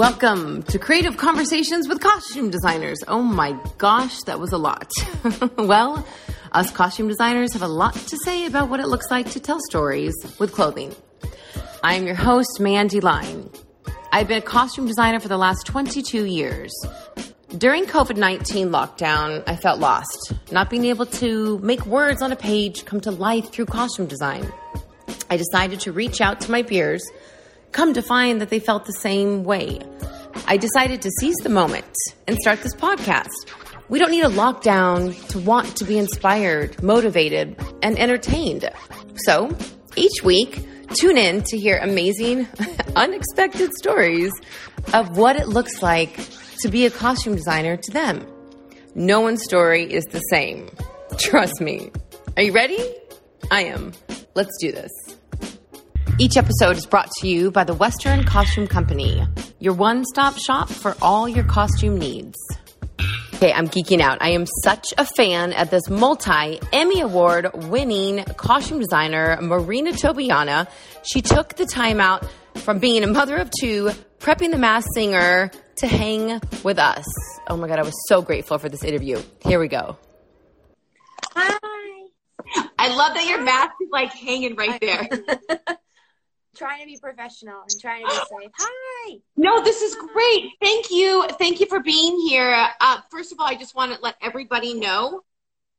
Welcome to Creative Conversations with Costume Designers. Oh my gosh, that was a lot. well, us costume designers have a lot to say about what it looks like to tell stories with clothing. I am your host, Mandi Line. I've been a costume designer for the last 22 years. During COVID 19 lockdown, I felt lost, not being able to make words on a page come to life through costume design. I decided to reach out to my peers come to find that they felt the same way. I decided to seize the moment and start this podcast. We don't need a lockdown to want to be inspired, motivated, and entertained. So each week, tune in to hear amazing, unexpected stories of what it looks like to be a costume designer to them. No one's story is the same. Trust me. Are you ready? I am. Let's do this. Each episode is brought to you by the Western Costume Company, your one stop shop for all your costume needs. Okay, I'm geeking out. I am such a fan of this multi Emmy Award winning costume designer, Marina Toybina. She took the time out from being a mother of two, prepping the Masked Singer to hang with us. Oh my God, I was so grateful for this interview. Here we go. Hi. I love that your mask is like hanging right there. trying to be professional and trying to be safe. Hi. No, this is great. Thank you. Thank you for being here. Uh, first of all, I just want to let everybody know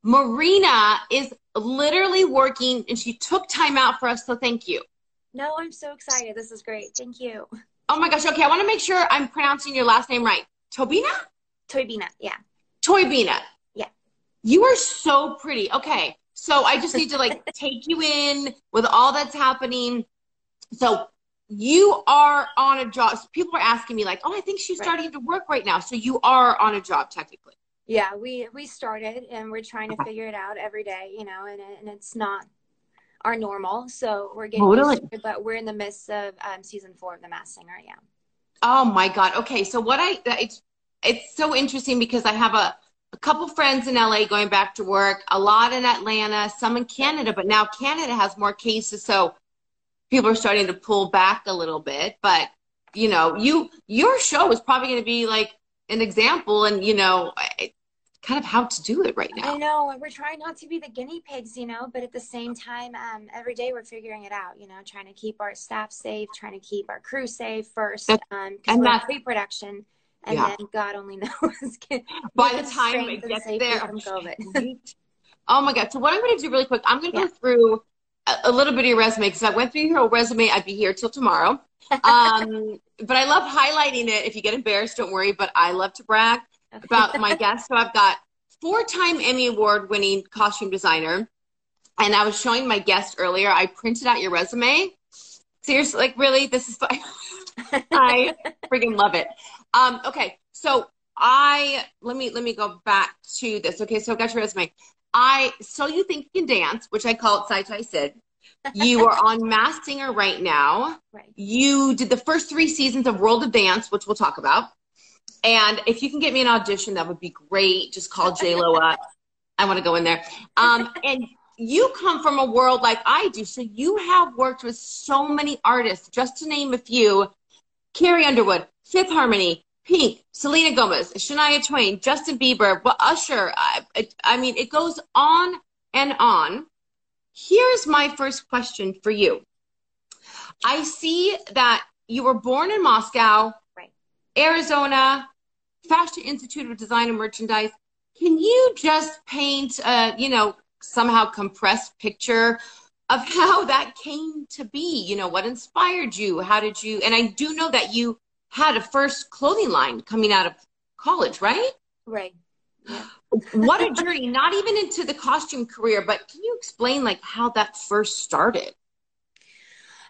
Marina is literally working and she took time out for us. So thank you. No, I'm so excited. This is great. Thank you. Oh my gosh. Okay. I want to make sure I'm pronouncing your last name right. Tobina? Toybina. Yeah. Toybina. Yeah. You are so pretty. Okay. So I just need to like take you in with all that's happening. So you are on a job. So people are asking me like, "Oh, I think she's right. starting to work right now." So you are on a job technically. Yeah, we we started and we're trying to figure it out every day, you know, and and it's not our normal. So we're getting totally. it, but we're in the midst of um, season four of The Masked Singer. Yeah. Oh my God. Okay, so what I it's it's so interesting because I have a a couple friends in LA going back to work, a lot in Atlanta, some in Canada, but now Canada has more cases. So people are starting to pull back a little bit. But you know, you your show is probably going to be like an example, and you know, kind of how to do it right now. I know we're trying not to be the guinea pigs, you know, but at the same time, um, every day we're figuring it out. You know, trying to keep our staff safe, trying to keep our crew safe first, um, because we're pre-production. And yeah. then God only knows. By the time it gets there, COVID. oh my God! So what I'm going to do really quick, I'm going to yeah. go through a little bit of your resume because I went through your whole resume. I'd be here till tomorrow. Um, but I love highlighting it. If you get embarrassed, don't worry. But I love to brag about my guests. So I've got four-time Emmy Award-winning costume designer, and I was showing my guest earlier. I printed out your resume. Seriously, like really, this is. I freaking love it. Um, okay, so I let me let me go back to this. Okay, so I've got your resume. I so you think you can dance, which I call it Sai Tai Sid. You are on Masked Singer right now. Right. You did the first three seasons of World of Dance, which we'll talk about. And if you can get me an audition, that would be great. Just call J Lo up. I want to go in there. Um, and you come from a world like I do, so you have worked with so many artists. Just to name a few: Carrie Underwood, Fifth Harmony, Pink, Selena Gomez, Shania Twain, Justin Bieber, Usher. I, I mean, it goes on and on. Here's my first question for you. I see that you were born in Moscow, right. Arizona, Fashion Institute of Design and Merchandise. Can you just paint a, you know, somehow compressed picture of how that came to be? You know, what inspired you? How did you? And I do know that you had a first clothing line coming out of college, right? Right. Yeah. what a journey, not even into the costume career, but can you explain like how that first started?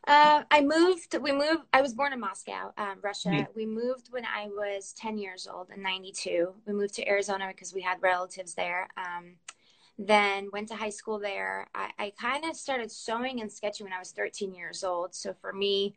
Uh, I moved, we moved, I was born in Moscow, um, Russia. Mm-hmm. We moved when I was 10 years old in 92. We moved to Arizona because we had relatives there. Um, then went to high school there. I, I kind of started sewing and sketching when I was 13 years old. So for me,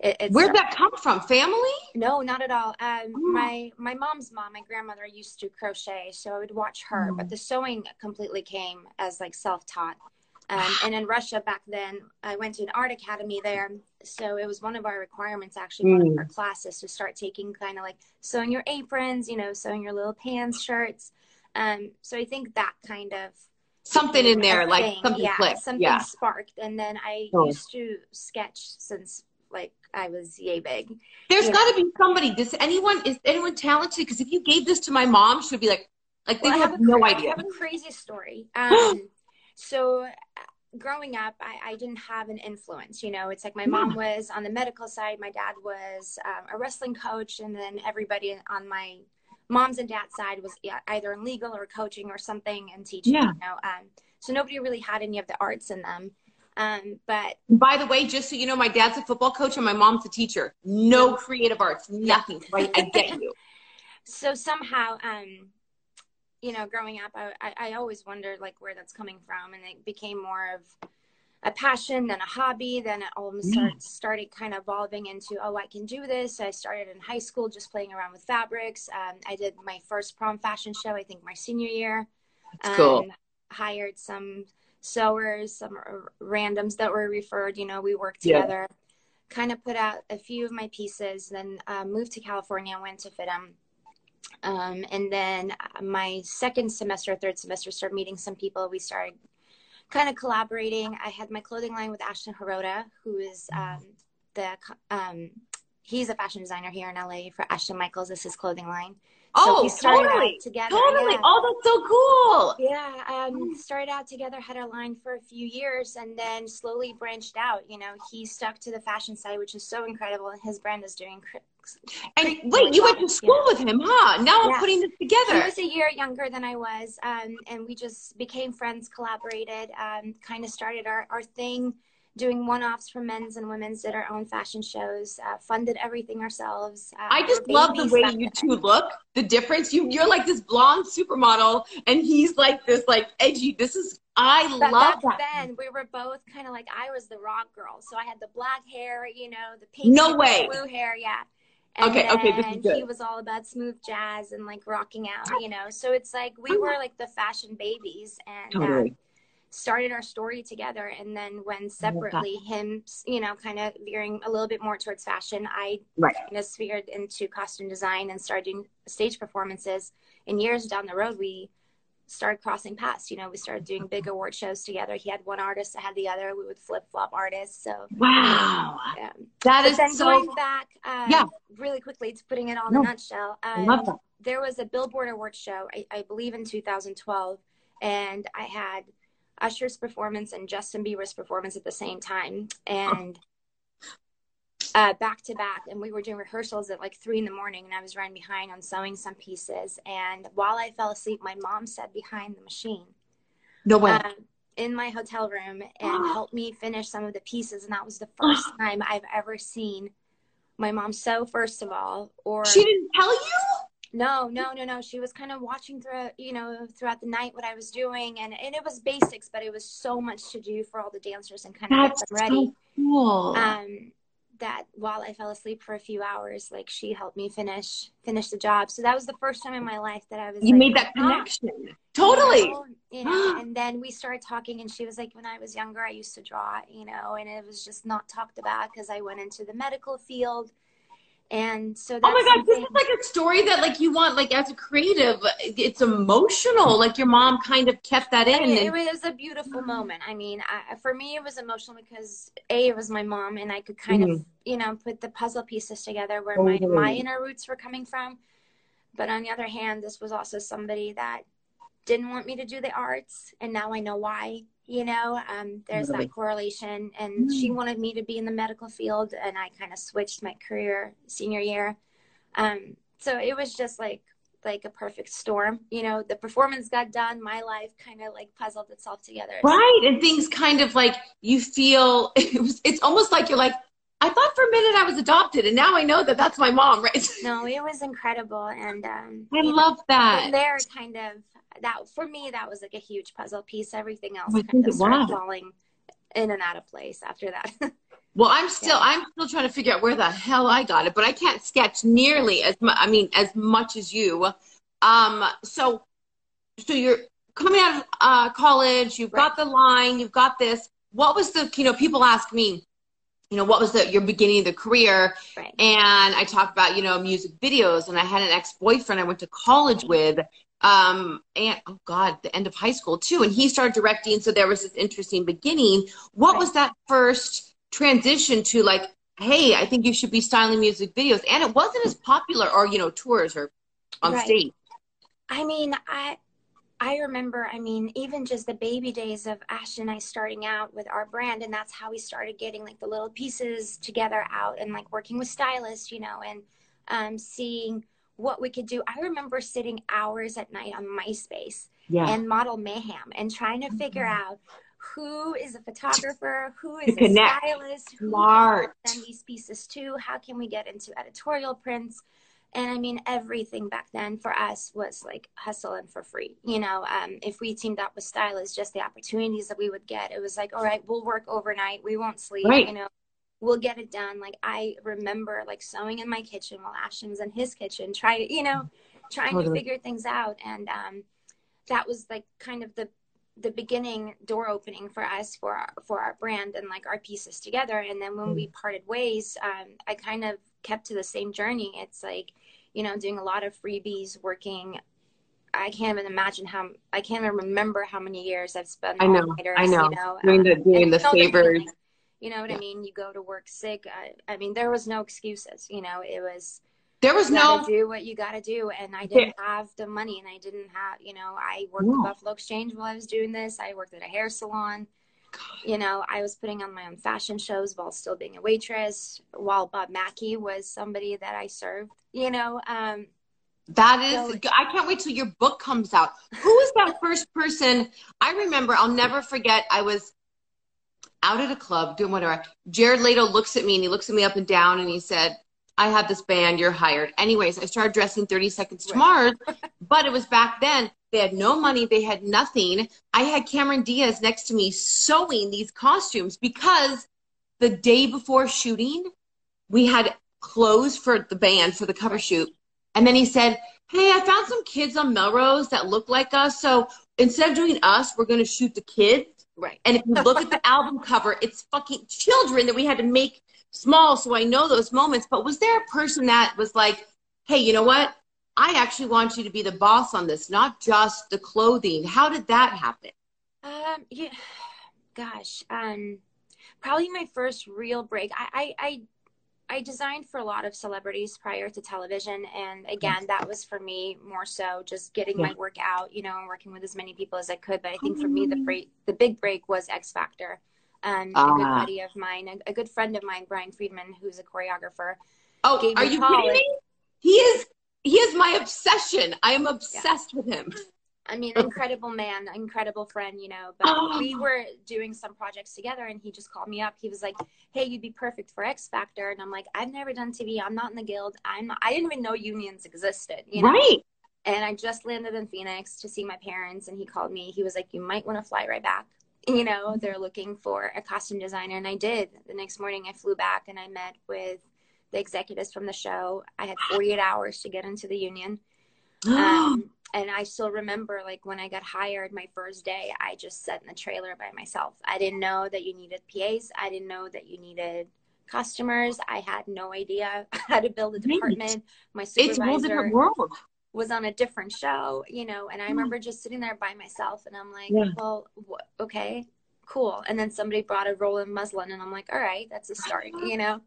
it, Where'd that come from? Family? No, not at all. Um, oh. My my mom's mom, my grandmother used to crochet, so I would watch her. Oh. But the sewing completely came as like self taught. Um, and in Russia back then, I went to an art academy there. So it was one of our requirements, actually, one of our classes to start taking kind of like sewing your aprons, you know, sewing your little pants, shirts. Um, so I think that kind of something in there, like something yeah, clicked. something Yeah. sparked. And then I Oh. used to sketch since like I was yay big. There's got to be somebody. Does anyone is anyone talented? Because if you gave this to my mom, she'd be like, like they Well, I have no cra- I idea. have a crazy story. Um, so uh, growing up, I, I didn't have an influence. You know, it's like my mom was on the medical side, my dad was um, a wrestling coach, and then everybody on my mom's and dad's side was either in legal or coaching or something and teaching. Yeah. You know, um, so nobody really had any of the arts in them. Um, but By the way, just so you know, my dad's a football coach and my mom's a teacher. No creative arts, nothing. Right? I get you. so somehow um you know growing up I, I i always wondered like where that's coming from and it became more of a passion than a hobby then it all start, started kind of evolving into oh i can do this i started in high school just playing around with fabrics um, i did my first prom fashion show i think my senior year That's cool. Um, hired some sewers some randoms that were referred you know we worked Yeah. together kind of put out a few of my pieces then uh, moved to california went to FIDM um, and then my second semester, third semester, started meeting some people. We started kind of collaborating. I had my clothing line with Ashton Hiota, who is um, the um, he's a fashion designer here in LA for Ashton Michaels. This is his clothing line. Oh, we started out totally. together. Totally. Yeah. Oh, that's so cool. Yeah, um, started out together, had our line for a few years, and then slowly branched out. You know, he stuck to the fashion side, which is so incredible, and his brand is doing. cr- And wait, you went to school with him, huh? Now I'm putting this together. He was a year younger than I was, um, and we just became friends, collaborated, um, kind of started our, our thing, doing one offs for men's and women's, did our own fashion shows, uh, funded everything ourselves. Uh, I just love the way you two look. The difference. You you're like this blonde supermodel, and he's like this like edgy. This is I But love back that. then, we were both kind of like I was the rock girl, so I had the black hair, you know, the pink, No way. blue hair, yeah. And Okay, okay, this is good. He was all about smooth jazz and like rocking out, you know. So it's like we were like the fashion babies, and uh, Totally. Started our story together and then when separately him you know kind of veering a little bit more towards fashion i Right. kind of sphered into costume design and started doing stage performances and years down the road we started crossing paths you know we started doing big award shows together he had one artist i had the other we would flip flop artists so Wow. um, That but is then so. going back uh, Yeah. really quickly to putting it all No. in a nutshell um, love that. there was a Billboard award show, I, I believe in 2012, and I had Usher's performance and Justin Bieber's performance at the same time, and uh, back to back. And we were doing rehearsals at like three in the morning, and I was running behind on sewing some pieces. And while I fell asleep, my mom sat behind the machine No way. um, in my hotel room and helped me finish some of the pieces. And that was the first time I've ever seen my mom sew, first of all, or she didn't tell you. No, no, no, no. She was kind of watching throughout, you know, throughout the night what I was doing, and and it was basics, but it was so much to do for all the dancers and kind of That's get them ready. so cool. Um, that while I fell asleep for a few hours, like she helped me finish finish the job. So that was the first time in my life that I was. you like, made that "Ah." connection. Totally. You know, you know, and then we started talking, and she was like, "When I was younger, I used to draw, you know, and it was just not talked about because I went into the medical field." And so that's Oh my god, this is like a story that like you want like as a creative, it's emotional. Like your mom kind of kept that in. it, and- it was a beautiful mm. moment. I mean, I, for me, it was emotional because a it was my mom, and I could kind of mm-hmm. you know put the puzzle pieces together where my Totally. my inner roots were coming from. But on the other hand, this was also somebody that didn't want me to do the arts, and now I know why. You know, um, there's that correlation, and she wanted me to be in the medical field, and I kind of switched my career senior year. Um, so it was just like like a perfect storm. You know, the performance got done, my life kind of like puzzled itself together. right, and things kind of like you feel it was. It's almost like you're like, I thought for a minute I was adopted, and now I know that that's my mom, right? No, it was incredible, and um, I you know, love that. there, kind of that for me, that was like a huge puzzle piece. Everything else I kind of started was. falling in and out of place after that. Well, I'm still I'm still trying to figure out where the hell I got it, but I can't sketch nearly as much. I mean, as much as you. Um, so so you're coming out of uh, college, you've right. got the line, you've got this. What was the, you know, people ask me, you know, what was the your beginning of the career? Right. And I talked about, you know, music videos and I had an ex-boyfriend I went to college with um and oh god the end of high school too. And he started directing so there was this interesting beginning. What was that first transition to like hey i think you should be styling music videos? And it wasn't as popular or you know tours or on right. stage. I mean i I remember, I mean, even just the baby days of Ash and I starting out with our brand, and that's how we started getting like the little pieces together out and like working with stylists, you know, and um, seeing what we could do. I remember sitting hours at night on MySpace yeah. and Model Mayhem and trying to figure mm-hmm. out who is a photographer, who is a stylist, who Smart. send these pieces to, how can we get into editorial prints and I mean, everything back then for us was like hustle and for free. You know, um, if we teamed up with stylists, just the opportunities that we would get, it was like, all right, we'll work overnight. We won't sleep. Right. You know, we'll get it done. Like I remember like sewing in my kitchen while Ashton was in his kitchen, trying to, you know, trying totally. to figure things out. And um, that was like kind of the the beginning door opening for us for our, for our brand and like our pieces together. And then when mm. we parted ways, um, I kind of kept to the same journey. It's like, you know, doing a lot of freebies, working. I can't even imagine how I can't even remember how many years I've spent. I know, I know, you know doing the um, doing the favors. You know what yeah. I mean? You go to work sick. I, I, mean, there was no excuses. You know, it was. There was no do what you got to do, and I didn't yeah. have the money, and I didn't have. You know, I worked no. at Buffalo Exchange while I was doing this. I worked at a hair salon you know, I was putting on my own fashion shows while still being a waitress, while Bob Mackie was somebody that I served, you know. Um, that is, so, I can't wait till your book comes out. Who was that first person? I remember, I'll never forget, I was out at a club doing whatever. Jared Leto looks at me and he looks at me up and down and he said, I have this band, you're hired. Anyways, I started dressing 30 Seconds to Mars, but it was back then. They had no money. They had nothing. I had Cameron Diaz next to me sewing these costumes because the day before shooting, we had clothes for the band for the cover shoot. And then he said, Hey, I found some kids on Melrose that look like us. So instead of doing us, we're going to shoot the kids. Right. And if you look at the album cover, it's fucking children that we had to make small. So I know those moments. But was there a person that was like, Hey, you know what? I actually want you to be the boss on this, not just the clothing. How did that happen? Um, yeah, gosh, um, probably my first real break. I, I, I, I designed for a lot of celebrities prior to television, and again, that was for me more so just getting yeah. my work out, you know, and working with as many people as I could. But I think for me, the break, the big break was X Factor. Um, uh, a good ah. buddy of mine, a, a, good friend of mine, Brian Friedman, who's a choreographer. Oh, are you kidding me? He is he is my obsession. I am obsessed yeah. with him. I mean, incredible man, incredible friend, you know. But oh. we were doing some projects together, and he just called me up. He was like, "Hey, you'd be perfect for X Factor," and I'm like, "I've never done TV. I'm not in the guild. I'm. Not, I didn't even know unions existed. You know? Right. And I just landed in Phoenix to see my parents, and he called me. He was like, "You might want to fly right back." You know, they're looking for a costume designer, and I did. The next morning, I flew back, and I met with the executives from the show. I had 48 hours to get into the union. Um, and I still remember like when I got hired my first day, I just sat in the trailer by myself. I didn't know that you needed PAs. I didn't know that you needed customers. I had no idea how to build a department. My supervisor was on a different show, you know, and I remember just sitting there by myself and I'm like, yeah. well, wh- okay, cool. And then somebody brought a roll of muslin and I'm like, all right, that's a start, you know?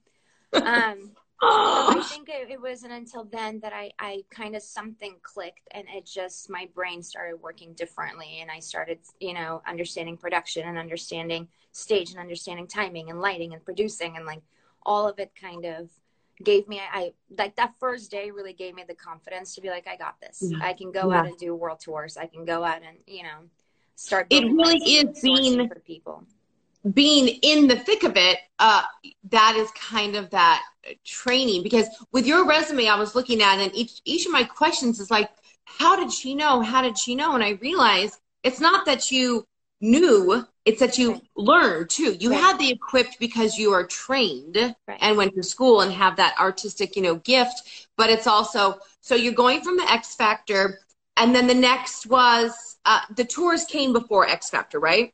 Um, Oh. I think it, it, wasn't until then that I, I kind of something clicked and it just my brain started working differently and I started you know understanding production and understanding stage and understanding timing and lighting and producing and like all of it kind of gave me I, I like that first day really gave me the confidence to be like I got this yeah. I can go yeah. out and do world tours I can go out and you know start it really is being for people being in the thick of it, uh, that is kind of that training. Because with your resume, I was looking at, and each each of my questions is like, how did she know? How did she know? And I realized it's not that you knew; it's that you right. learned too. You right. had the equipped because you are trained right. and went to school and have that artistic, you know, gift. But it's also so you're going from the X Factor and then the next was uh, the tours came before X Factor, right?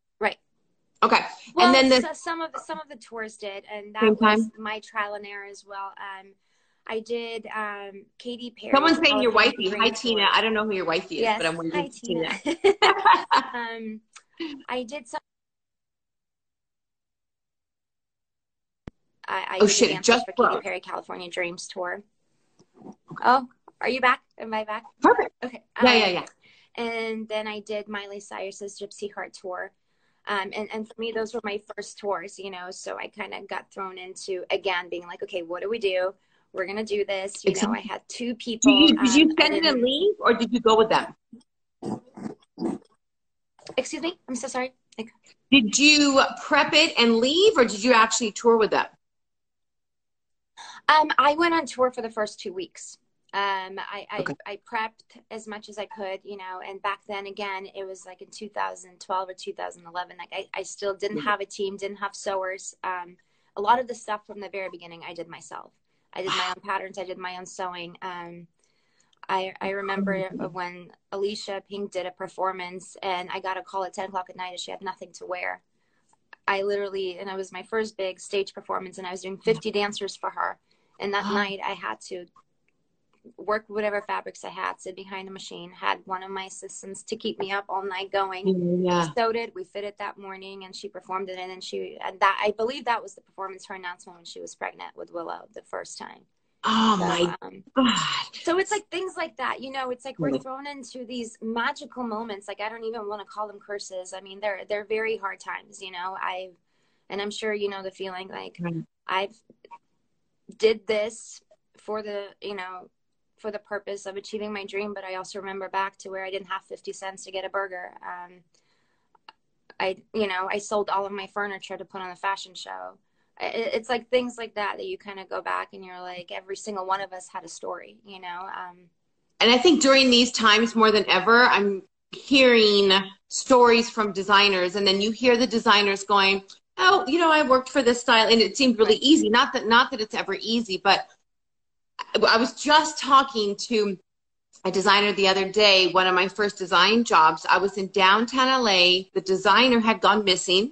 Okay. Well, and then the so- some of the, some of the tours did, and that Same was time? my trial and error as well. Um, I did um, Katy Perry. someone's saying your wifey. Hi Tour. Tina. I don't know who your wifey is, Yes. but I'm waiting Hi, Tina. Tina. um, I did some. I, I Oh, shit, just for Katy. Perry California Dreams tour. Oh, are you back? Am I back? Perfect. Okay. Yeah, Um, yeah, yeah. And then I did Miley Cyrus's Gypsy Heart tour. Um, and, and for me, those were my first tours, you know, so I kind of got thrown into, again, being like, okay, what do we do? We're going to do this. You know, I had two people. Do you, did you um, send it didn't- and leave, or did you go with them? Excuse me? I'm so sorry. Like, Did you prep it and leave, or did you actually tour with them? Um, I went on tour for the first two weeks. Um, I, I, Okay. I prepped as much as I could, you know, and back then again, it was like in 2012 or 2011. Like I, I still didn't have a team, didn't have sewers. Um, a lot of the stuff from the very beginning, I did myself. I did my own patterns. I did my own sewing. Um, I, I remember when Alicia Pink did a performance and I got a call at 10 o'clock at night and she had nothing to wear. I literally, and it was my first big stage performance and I was doing 50 dancers for her. And that night I had to work whatever fabrics I had, sit behind the machine, had one of my assistants to keep me up all night going. Yeah. Sewed it, we fit it that morning and she performed it and then she and that I believe that was the performance her announcement when she was pregnant with Willow the first time. Oh So, my um, god. so it's like things like that, you know. It's like we're thrown into these magical moments. Like I don't even want to call them curses. I mean, they're they're very hard times, you know. I've and I'm sure you know the feeling. Like Right. I've did this for the you know for the purpose of achieving my dream, but I also remember back to where I didn't have fifty cents to get a burger. Um, I you know I sold all of my furniture to put on a fashion show. It's like things like that that you kind of go back and you're like every single one of us had a story, you know. Um, And I think during these times more than ever, I'm hearing stories from designers, and then you hear the designers going, "Oh, you know, I worked for this style, and it seemed really easy." Not that, not that it's ever easy, but I- was just talking to a designer the other day. One of my first design jobs. I was in downtown LA. The designer had gone missing.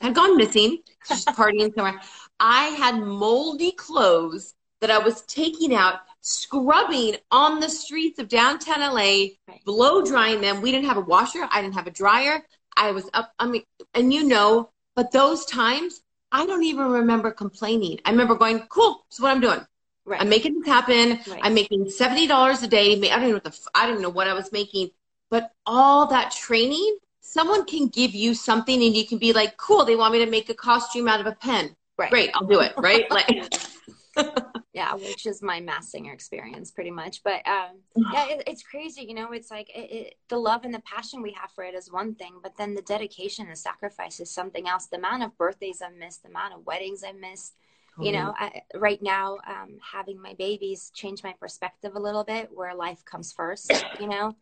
Had gone missing. She's partying somewhere. I had moldy clothes that I was taking out, scrubbing on the streets of downtown LA, blow drying them. We didn't have a washer. I didn't have a dryer. I was up. I mean, and you know, but those times, I don't even remember complaining. I remember going, "Cool, this is what I'm doing. Right. I'm making this happen. Right. I'm making seventy dollars a day. I don't even know what the I don't know what I was making, but all that training, someone can give you something, and you can be like, "Cool, they want me to make a costume out of a pen. right. Great, I'll do it." Right? Like, yeah which is my Masked Singer experience pretty much but um yeah it, it's crazy you know it's like it, it, the love and the passion we have for it is one thing but then the dedication and sacrifice is something else the amount of birthdays i've missed the amount of weddings i've missed you know I, right now um, having my babies changed my perspective a little bit where life comes first you know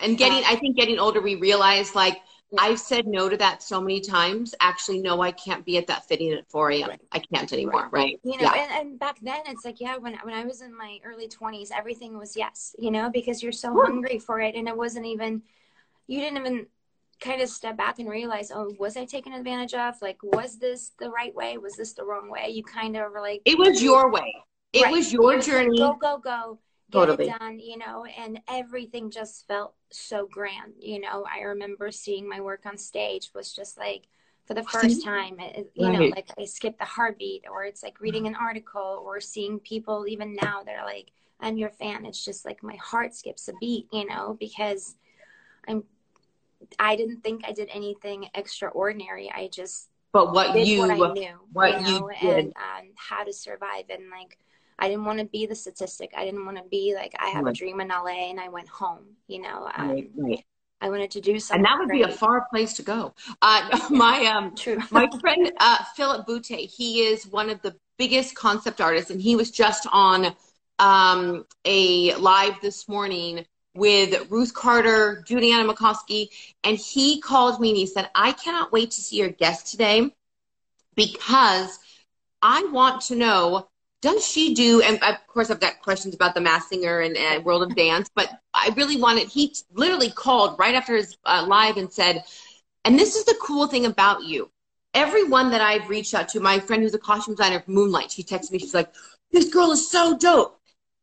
and getting, I think, getting older, we realize like. I've said no to that so many times. Actually, no, I can't be at that fitting at 4 a.m. Right. I can't anymore, right? you know yeah. and, and back then it's like yeah when, when i was in my early 20s everything was yes you know because you're so hungry for it and it wasn't even you didn't even kind of step back and realize oh was i taken advantage of like was this the right way was this the wrong way you kind of were like It was your way. It Right. was your was like, journey. go go go get Totally. it done you know and everything just felt so grand you know i remember seeing my work on stage was just like for the first time it, it- you know like i skipped the heartbeat or it's like reading an article or seeing people even now they're like i'm your fan it's just like my heart skips a beat you know because i'm i didn't think i did anything extraordinary i just But what you, what I knew, what you you did. and um, how to survive. And like, I didn't want to be the statistic. I didn't want to be like, I have Right. a dream in LA and I went home. You know, um, right, right. I wanted to do something. And that would be a far place to go. Uh, my um, true. my friend uh, Philip Boutte, he is one of the biggest concept artists, and he was just on um, a live this morning with Ruth Carter, Juliana McCoskey, and he called me and he said, I cannot wait to see your guest today because I want to know does she do? And of course, I've got questions about the Masked Singer and, and World of Dance, but I really wanted. He literally called right after his uh, live and said, "And this is the cool thing about you. Everyone that I've reached out to, my friend who's a costume designer, Moonlight, she texted me. She's like, this girl is so dope.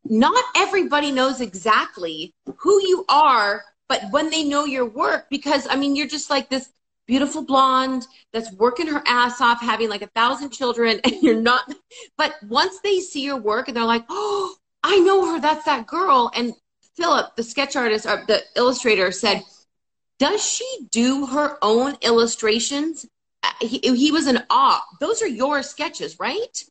Not everybody knows exactly who you are, but when they know your work, because I mean, you're just like this beautiful blonde that's working her ass off, having like a thousand children, and you're not. But once they see your work and they're like, oh, I know her, that's that girl. And Philip, the sketch artist or the illustrator, said, does she do her own illustrations? Uh, he, he was in awe. Those are your sketches, right?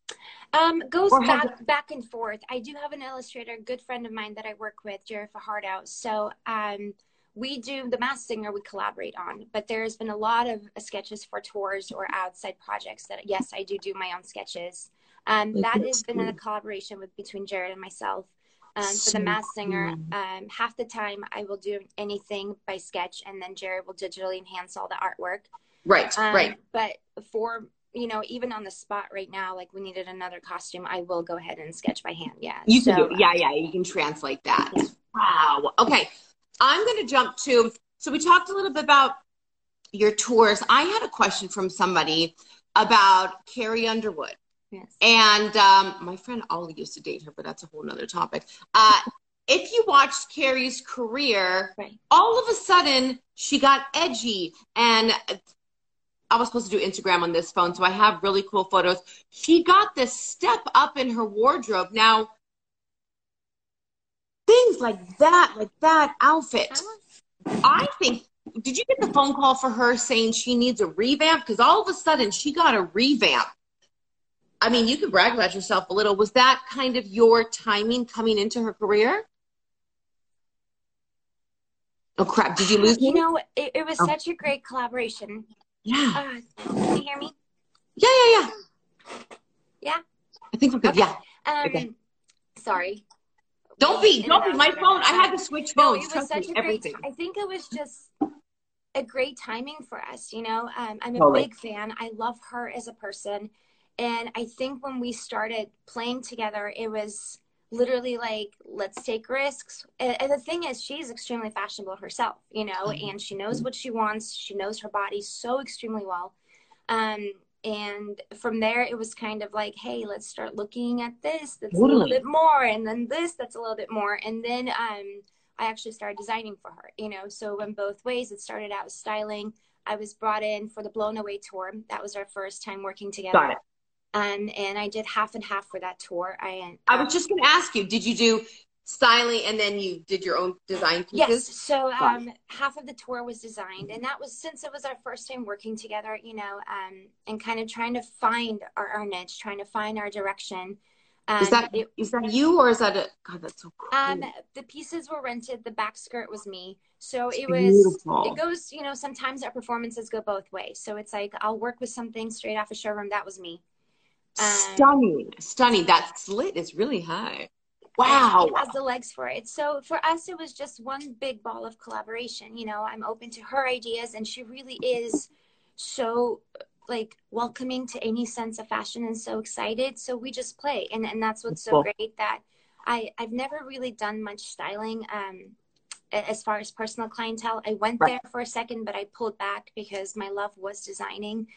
Um, goes back back and forth. I do have an illustrator, a good friend of mine that I work with, Jerry Fajardo. So um, we do the Masked Singer we collaborate on, but there's been a lot of sketches for tours or outside projects that yes, I do do my own sketches. Um, that has been a collaboration with between Jared and myself. Um, for the Masked Singer, um, half the time I will do anything by sketch, and then Jared will digitally enhance all the artwork. Right, um, right. But for you know, even on the spot right now, like we needed another costume, I will go ahead and sketch by hand. Yeah. You so, can do, yeah, yeah. You can translate that. Yeah. Wow. Okay. I'm going to jump to, so we talked a little bit about your tours. I had a question from somebody about Carrie Underwood. Yes. And um, my friend Ollie used to date her, but that's a whole nother topic. Uh, if you watched Carrie's career, right. all of a sudden she got edgy and I was supposed to do Instagram on this phone, so I have really cool photos. She got this step up in her wardrobe. Now, things like that, like that outfit. I think, did you get the phone call for her saying she needs a revamp? Because all of a sudden she got a revamp. I mean, you could brag about yourself a little. Was that kind of your timing coming into her career? Oh crap! Did you lose me? You know, it, it was oh. such a great collaboration. Yeah. Uh, can you hear me? Yeah, yeah, yeah. Yeah. I think we're good. Okay. Yeah. Um, okay. Sorry. Don't be, don't be. My phone. I had to switch phones. No, it was such a everything. great. I think it was just a great timing for us. You know, um, I'm a totally. big fan. I love her as a person, and I think when we started playing together, it was literally like let's take risks. And, and, the thing is she's extremely fashionable herself you know mm-hmm. and she knows what she wants. She knows her body so extremely well. Um, and from there it was kind of like hey let's start looking at this that's totally. a little bit more and then this that's a little bit more. And then um, i actually started designing for her you know so in both ways it started out with styling. I was brought in for the blown away tour. That was our first time working together um, and I did half and half for that tour. I um, I was just going to ask you, did you do styling and then you did your own design pieces? Yes. So um, half of the tour was designed, and that was since it was our first time working together, you know, um, and kind of trying to find our, our niche, trying to find our direction. Um, is that it, is that you or is that a God? That's so cool. Um, the pieces were rented. The back skirt was me, so it was. Beautiful. It goes, you know. Sometimes our performances go both ways. So it's like I'll work with something straight off a showroom. That was me. Stunning, stunning. That slit is really high. Wow. It has the legs for it. So for us, it was just one big ball of collaboration. You know, I'm open to her ideas, and she really is so like welcoming to any sense of fashion and so excited. So we just play, and and that's what's so cool. great that I I've never really done much styling. Um, as far as personal clientele, I went right. there for a second, but I pulled back because my love was designing.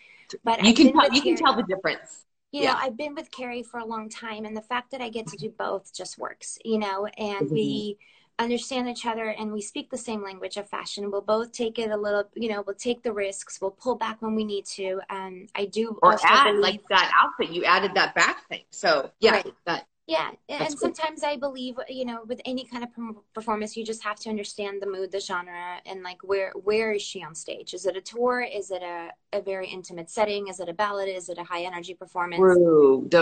But you can tell, you can tell the difference you know. I've been with Carrie for a long time, and the fact that I get to do both just works, you know, and mm-hmm. we understand each other and we speak the same language of fashion. We'll both take it a little, you know, we'll take the risks, we'll pull back when we need to. And I do or add believe, like that outfit, you added that back thing. So yeah, right. that yeah, That's and sometimes I believe, you know, with any kind of performance, you just have to understand the mood, the genre, and like where where is she on stage? Is it a tour? Is it a, a very intimate setting? Is it a ballad? Is it a high energy performance?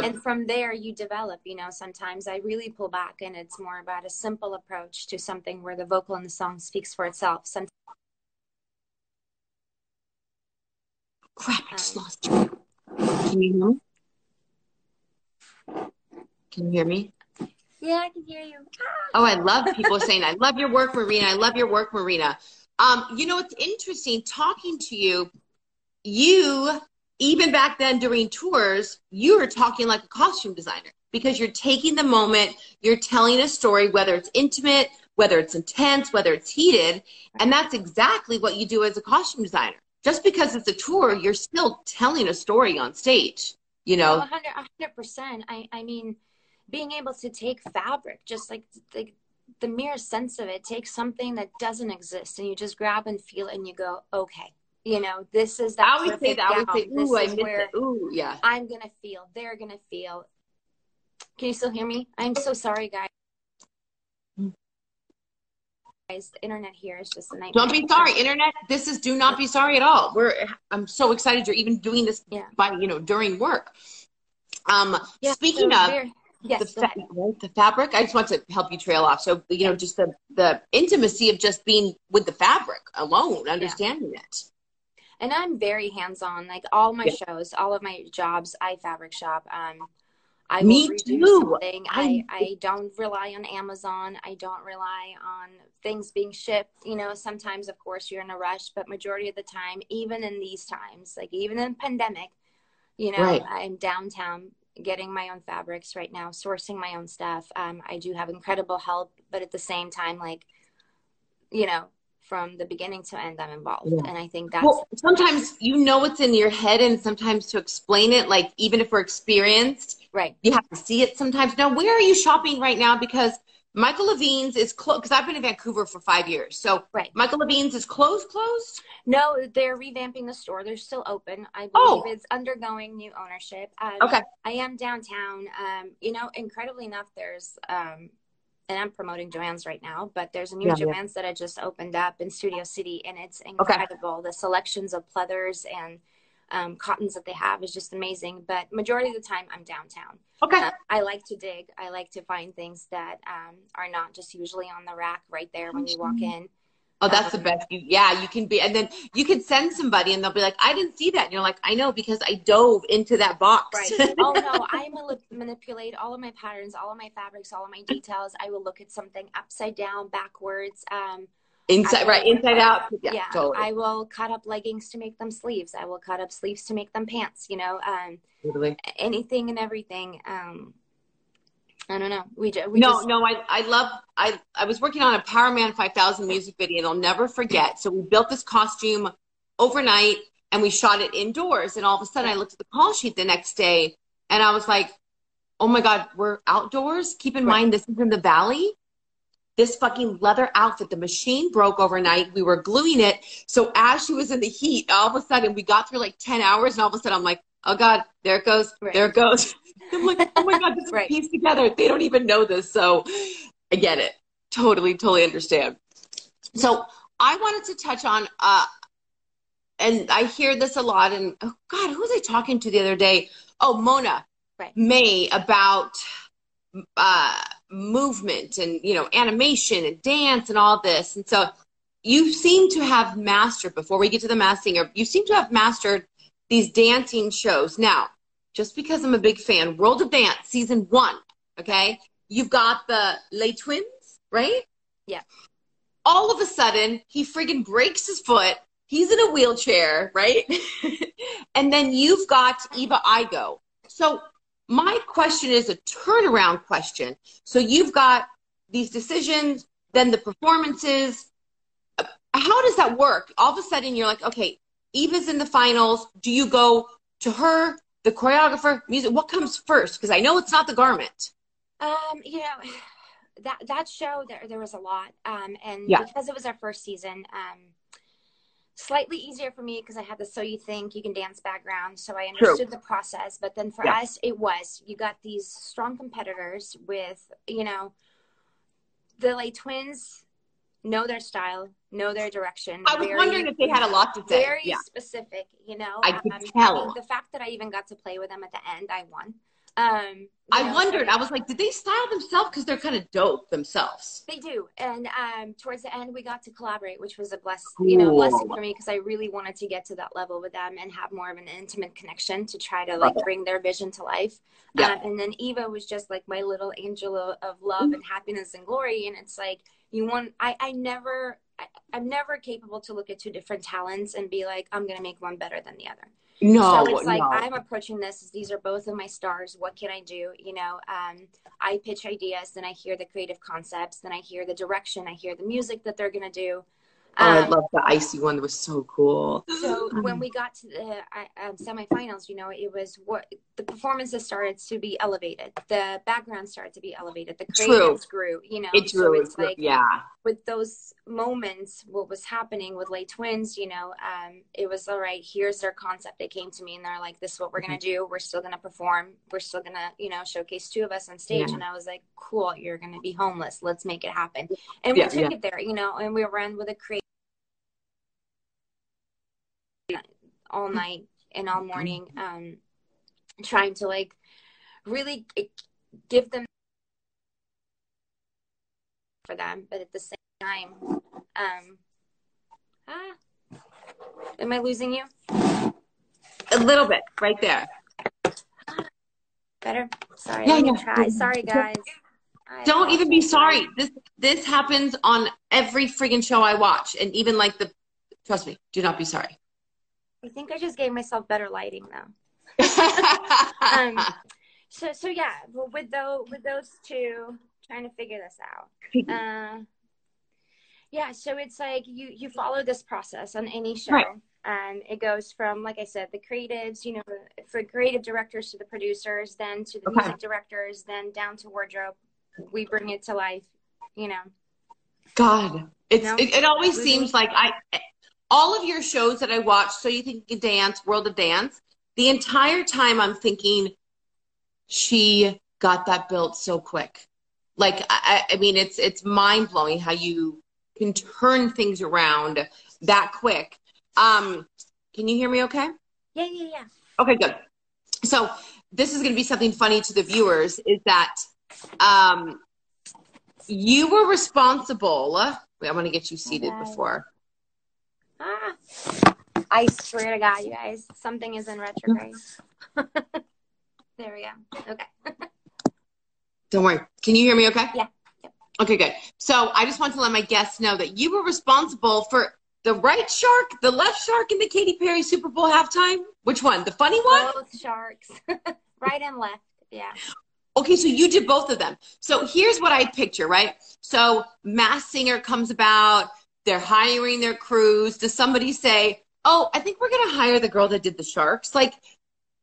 And from there, you develop. You know, sometimes I really pull back, and it's more about a simple approach to something where the vocal in the song speaks for itself. Sometimes Crap! I just um, lost you. Can you hear me? Can you hear me? Yeah, I can hear you. Oh, I love people saying, I love your work, Marina. I love your work, Marina. Um, you know, it's interesting talking to you. You, even back then during tours, you were talking like a costume designer because you're taking the moment, you're telling a story, whether it's intimate, whether it's intense, whether it's heated. And that's exactly what you do as a costume designer. Just because it's a tour, you're still telling a story on stage, you know? 100 percent. I, I mean, being able to take fabric, just like the, the mere sense of it, take something that doesn't exist and you just grab and feel it and you go, okay, you know, this is that. I always say that. I always say, ooh, I miss it. Ooh, yeah. I'm going to feel, they're going to feel. Can you still hear me? I'm so sorry, guys. Guys, the internet here is just a nightmare. Don't be sorry, internet. This is do not be sorry at all. We're I'm so excited you're even doing this yeah. by you know during work. Um, yeah, speaking so of, very- Yes, the, fa- the, fabric. I just want to help you trail off. So you know, just the the intimacy of just being with the fabric alone, understanding yeah. it. And I'm very hands on. Like all my yeah. shows, all of my jobs, I fabric shop. Um, I Me too. I, I don't rely on Amazon. I don't rely on things being shipped. You know, sometimes of course you're in a rush, but majority of the time, even in these times, like even in pandemic, you know, right. I'm downtown getting my own fabrics right now, sourcing my own stuff. Um, I do have incredible help, but at the same time, like, you know, from the beginning to end, I'm involved. Yeah. And I think that's well, sometimes you know what's in your head, and sometimes to explain it, like even if we're experienced, right, you have to see it sometimes. Now, where are you shopping right now? Because Michael Levine's is closed because I've been in Vancouver for five years. So right. Michael Levine's is closed, closed? No, they're revamping the store. They're still open. I believe oh. it's undergoing new ownership. Um, okay. I am downtown. Um, you know, incredibly enough, there's um, and I'm promoting Joann's right now, but there's a new yeah, Joann's yeah. that I just opened up in Studio City, and it's incredible. Okay. The selections of pleathers and um, cottons that they have is just amazing. But majority of the time, I'm downtown. Okay. Uh, I like to dig. I like to find things that um, are not just usually on the rack right there when you walk in. Oh, that's um, the best. You, yeah, you can be, and then you can send somebody, and they'll be like, "I didn't see that." And you're like, "I know because I dove into that box." Right. oh no, I manipulate all of my patterns, all of my fabrics, all of my details. I will look at something upside down, backwards. Um, inside, right, inside out. Yeah, yeah totally. I will cut up leggings to make them sleeves. I will cut up sleeves to make them pants. You know, um, Literally. anything and everything. Um, I don't know. We, we no, just... no. I, I love. I, I was working on a Powerman 5000 music video, and I'll never forget. So we built this costume overnight, and we shot it indoors. And all of a sudden, I looked at the call sheet the next day, and I was like, "Oh my god, we're outdoors." Keep in right. mind, this is in the valley. This fucking leather outfit, the machine broke overnight. We were gluing it. So as she was in the heat, all of a sudden we got through like 10 hours, and all of a sudden I'm like, oh God, there it goes. Right. There it goes. I'm like, oh my God, this right. piece together. They don't even know this. So I get it. Totally, totally understand. So I wanted to touch on, uh, and I hear this a lot. And oh God, who was I talking to the other day? Oh, Mona right. May about uh, movement and you know animation and dance and all this. And so you seem to have mastered. Before we get to the Masked Singer, you seem to have mastered these dancing shows. Now, just because I'm a big fan, World of Dance season one, okay? You've got the Les Twins, right? Yeah. All of a sudden, he friggin' breaks his foot. He's in a wheelchair, right? and then you've got Eva Igo. So my question is a turnaround question. So you've got these decisions, then the performances. How does that work? All of a sudden, you're like, okay, Eva's in the finals. Do you go to her, the choreographer, music? What comes first? Because I know it's not the garment. Um, you know, that that show there there was a lot. Um, and yeah. because it was our first season, um, slightly easier for me because I had the so you think you can dance background, so I understood True. the process. But then for yeah. us, it was you got these strong competitors with you know the Les Twins know their style, know their direction. I was very, wondering if they had a lot to say. Very yeah. specific, you know. I could um, tell. I mean, the fact that I even got to play with them at the end, I won. Um, I know, wondered. I was like, did they style themselves? Because they're kind of dope themselves. They do. And um, towards the end, we got to collaborate, which was a bless, cool. you know, blessing for me because I really wanted to get to that level with them and have more of an intimate connection to try to like bring their vision to life. Yeah. Um, and then Eva was just like my little angel of love and happiness and glory. And it's like you want. I I never I, I'm never capable to look at two different talents and be like, I'm gonna make one better than the other. No, so it's like no. I'm approaching this. as These are both of my stars. What can I do? You know, um, I pitch ideas, then I hear the creative concepts, then I hear the direction, I hear the music that they're gonna do. Oh, I Um, love the icy one. That was so cool. so when we got to the uh, um, semifinals, you know, it was what the performances started to be elevated. The background started to be elevated. The creatives grew. You know, It so drew. it's like yeah. with those moments, what was happening with Les Twins, you know, um, it was all right. Here's their concept. They came to me and they're like, "This is what we're gonna do. We're still gonna perform. We're still gonna, you know, showcase two of us on stage." Yeah. And I was like, "Cool. You're gonna be homeless. Let's make it happen." And Yeah, we took yeah. it there, you know, and we ran with a creative all night and all morning, um, trying to like really give them for them, but at the same time, um, ah, am I losing you? A little bit right there. Better. Sorry, Yeah, yeah. try. Sorry, guys. I Don't even be sorry. This this happens on every friggin' show I watch, and even like the. Trust me. Do not be sorry. I think I just gave myself better lighting though. Um, so so yeah, well, with those with those two, trying to figure this out. Uh, yeah, so it's like you you follow this process on any show. Right. Um, it goes from, like I said, the creatives, you know, for creative directors to the producers, then to the Okay. music directors, then down to wardrobe. We bring it to life, you know. God, it's it, it always seems like I all of your shows that I watch. So you think you can dance, World of Dance. The entire time I'm thinking, she got that built so quick. Like I, I I mean, it's it's mind blowing how you can turn things around that quick. Um, can you hear me? Okay. Yeah, yeah, yeah. Okay, good. So this is going to be something funny to the viewers is that um, you were responsible. Wait, I'm going to get you seated before. Ah. I swear to God, you guys, something is in retrograde. there we go. Okay. Don't worry. Can you hear me okay? Yeah. Yep. Okay, good. So I just want to let my guests know that you were responsible for the right shark, the left shark in the Katy Perry Super Bowl halftime. Which one? The funny one? Both sharks, right and left. Yeah. Okay, so you did both of them. So here's what I picture, right? So Masked Singer comes about, they're hiring their crews. Does somebody say, "Oh, I think we're going to hire the girl that did the sharks"? Like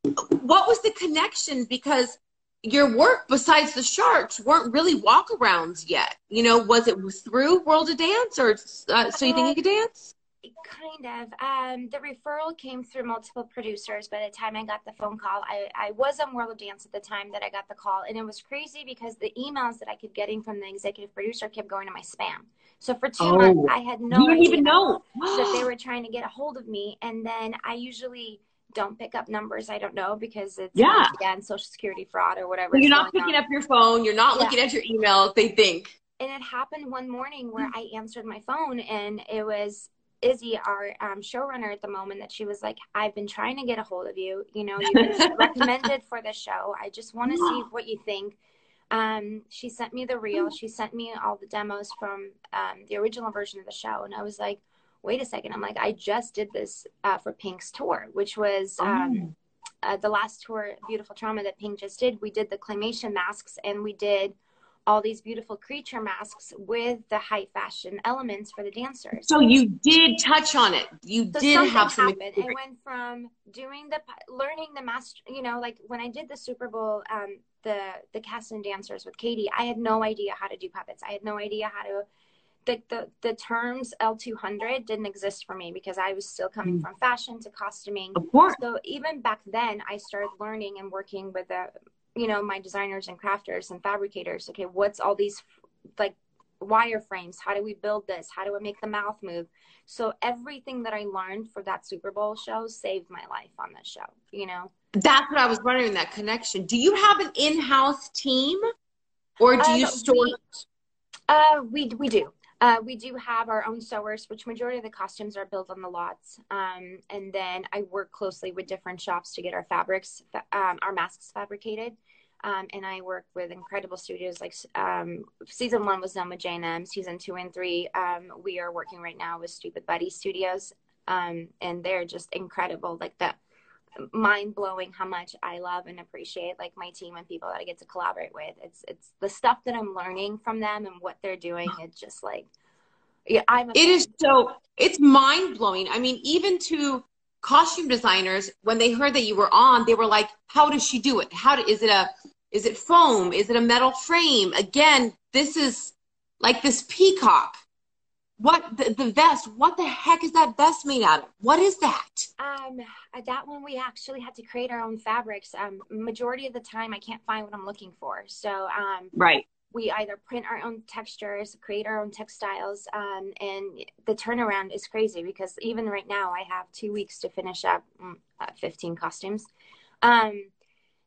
what was the connection because your work besides the sharks weren't really walkarounds yet. You know, was it through World of Dance or uh, so you think you could dance? Kind of. Um, the referral came through multiple producers. By the time I got the phone call, I, I was on World of Dance at the time that I got the call. And it was crazy because the emails that I kept getting from the executive producer kept going to my spam. So for two Oh. months, I had no you didn't idea even know. that they were trying to get a hold of me. And then I usually don't pick up numbers I don't know because it's Yeah. again social security fraud or whatever. you're not picking on. up your phone. You're not Yeah. looking at your emails. They think. and it happened one morning where I answered my phone and it was Izzy, our um, showrunner at the moment, that she was like, I've been trying to get a hold of you. You know, you've been recommended for the show. I just want to see what you think. Um, she sent me the reel. She sent me all the demos from um, the original version of the show. And I was like, wait a second. I'm like, I just did this uh, for Pink's tour, which was um, uh, the last tour, Beautiful Trauma, that Pink just did. We did the claymation masks and we did all these beautiful creature masks with the high fashion elements for the dancers. So you did touch on it. You So did have some. happened. I went from doing the learning the master, you know, like when I did the Super Bowl, um, the the cast and dancers with Katy, I had no idea how to do puppets. I had no idea how to. The, the, the terms L200 didn't exist for me because I was still coming Mm. from fashion to costuming. Of course. So even back then, I started learning and working with the, you know, my designers and crafters and fabricators. Okay, what's all these like wireframes? How do we build this? How do I make the mouth move? So everything that I learned for that Super Bowl show saved my life on this show. You know, That's what I was wondering. That connection. Do you have an in-house team, or do you Um, store? we- uh, we we do. Uh, we do have our own sewers, which majority of the costumes are built on the lots. Um, and then I work closely with different shops to get our fabrics, um, our masks fabricated. Um, and I work with incredible studios. Like um, season one was done with J&M. Season two and three, um, we are working right now with Stoopid Buddy Stoodios, um, and they're just incredible. Like the mind blowing how much I love and appreciate like my team and people that I get to collaborate with. It's it's the stuff that I'm learning from them and what they're doing. It's just like yeah, I'm. It is so. It's mind blowing. I mean, even to costume designers, when they heard that you were on, they were like, "How does she do it? How do, is it a is it foam? Is it a metal frame? Again, this is like this peacock. What the, the vest? What the heck is that vest made out of? What is that? Um, that one we actually had to create our own fabrics. Um, majority of the time, I can't find what I'm looking for. So, um, right we either print our own textures, create our own textiles, um, and the turnaround is crazy because even right now I have two weeks to finish up mm, uh, 15 costumes. Um,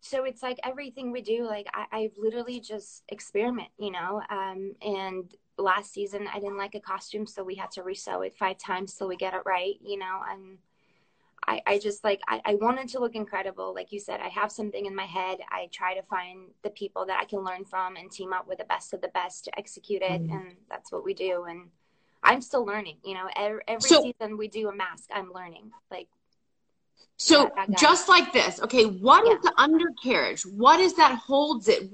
so it's like everything we do, like I, I literally just experiment, you know. Um, and last season I didn't like a costume, so we had to resew it five times till we get it right, you know. And I, I just like I, I wanted to look incredible. Like you said, I have something in my head. I try to find the people that I can learn from and team up with the best of the best to execute it, mm-hmm. and that's what we do. And I'm still learning. You know, every, every so, season we do a mask. I'm learning. Like so, just like this. Okay, what yeah. is the undercarriage? What is that holds it?